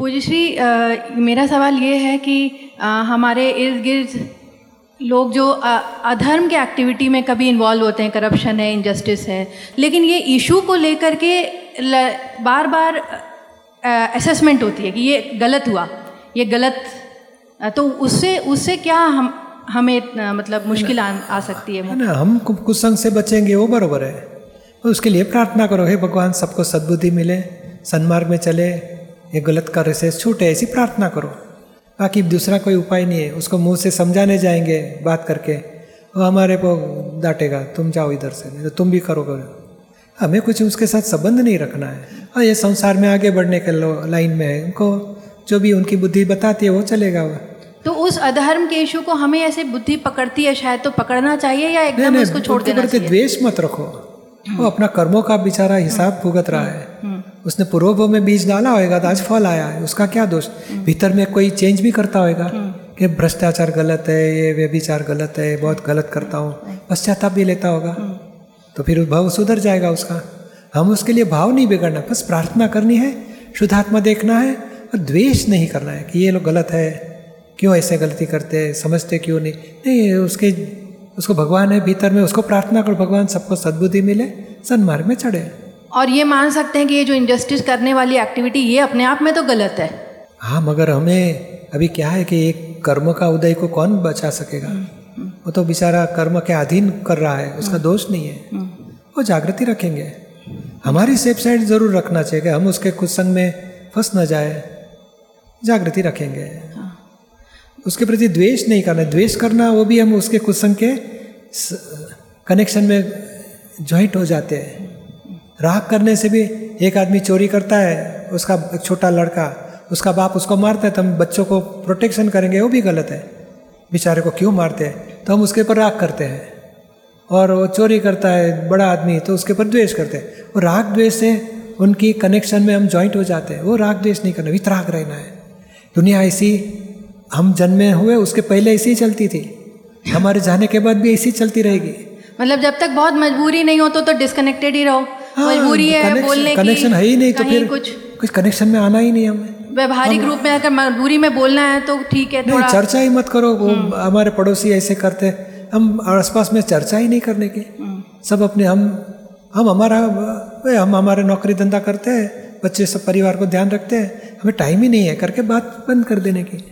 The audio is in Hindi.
आ, मेरा सवाल ये है कि आ, हमारे इर्द गिर्द लोग जो अधर्म के एक्टिविटी में कभी इन्वॉल्व होते हैं करप्शन है इनजस्टिस है लेकिन ये इशू को लेकर के ल, बार बार असेसमेंट होती है कि ये गलत हुआ ये गलत तो उससे उससे क्या हम हमें आ, मतलब मुश्किल आ, आ सकती है? है ना हम कुसंग से बचेंगे वो बरोबर है। उसके लिए प्रार्थना करो हे भगवान सबको सद्बुद्धि मिले सन्मार्ग में चले ये गलत कार्य से छूटे ऐसी प्रार्थना करो। बाकी दूसरा कोई उपाय नहीं है उसको मुँह से समझाने जाएँगे बात करके। वो हमारे को डांटेगा तुम जाओ इधर से नहीं तो तुम भी करो करो। हमें कुछ उसके साथ संबंध नहीं रखना है। और ये संसार में आगे बढ़ने के लाइन में है उनको जो भी उनकी बुद्धि बताती है वो चलेगा वह तो उस अधर्म के इशू को हमें ऐसे बुद्धि पकड़ती है शायद तो पकड़ना चाहिए या एकदम उसको छोड़ देना चाहिए? द्वेष मत रखो। वो अपना कर्मों का बेचारा हिसाब भुगत रहा है। उसने पूर्व में बीज डाला होगा तो आज फल आया है। उसका क्या दोष? भीतर में कोई चेंज भी करता होएगा? कि भ्रष्टाचार गलत है ये व्यभिचार गलत है बहुत गलत करता हूँ। पश्चाताप भी लेता होगा। तो फिर भाव सुधर जाएगा उसका। हम उसके लिए भाव नहीं बिगड़ना बस प्रार्थना करनी है शुद्धात्मा देखना है और द्वेष नहीं करना है कि ये लोग गलत है क्यों ऐसे गलती करते हैं समझते क्यों नहीं? नहीं उसके उसको भगवान है भीतर में उसको प्रार्थना करो भगवान सबको सद्बुद्धि मिले सन्मार्ग में चढ़े। और ये मान सकते हैं कि ये जो इंजस्टिस करने वाली एक्टिविटी ये अपने आप में तो गलत है। हाँ मगर हमें अभी क्या है कि एक कर्म का उदय को कौन बचा सकेगा? वो तो बेचारा कर्म के अधीन कर रहा है उसका दोष नहीं है। वो जागृति रखेंगे। हमारी सेफ़ साइड ज़रूर रखना चाहिए कि हम उसके कुसंग में फंस न जाए। जागृति रखेंगे। उसके प्रति द्वेष नहीं करना द्वेष करना वो भी हम उसके कुसंग के कनेक्शन में ज्वाइंट हो जाते हैं। राग करने से भी एक आदमी चोरी करता है, उसका एक छोटा लड़का, उसका बाप उसको मारता है तो हम बच्चों को प्रोटेक्शन करेंगे, वो भी गलत है। बेचारे को क्यों मारते हैं? तो हम उसके ऊपर राग करते हैं। और वो चोरी करता है, बड़ा आदमी तो उसके ऊपर द्वेष करते हैं। वो राग द्वेष से उनकी कनेक्शन में हम ज्वाइंट हो जाते हैं। वो राग द्वेष नहीं करना, वितराग रहना है। दुनिया ऐसी, हम जन्मे हुए, उसके पहले ऐसी ही चलती थी। हमारे जाने के बाद भी ऐसी चलती रहेगी। मतलब जब तक बहुत मजबूरी नहीं हो तो तो डिस्कनेक्टेड ही रहो। मजबूरी है बोलने की कनेक्शन है ही नहीं तो फिर कुछ। कुछ कनेक्शन में आना ही नहीं हमें। व्यवहारिक रूप में अगर मजबूरी में बोलना है तो ठीक है थोड़ा चर्चा ही मत करो वो हमारे पड़ोसी ऐसे करते हैं। हम आसपास में चर्चा ही नहीं करने की। सब अपने हम हम हमारा हम हमारे नौकरी धंधा करते हैं बच्चे सब परिवार को ध्यान रखते हैं। हमें टाइम ही नहीं है करके बात बंद कर देने की।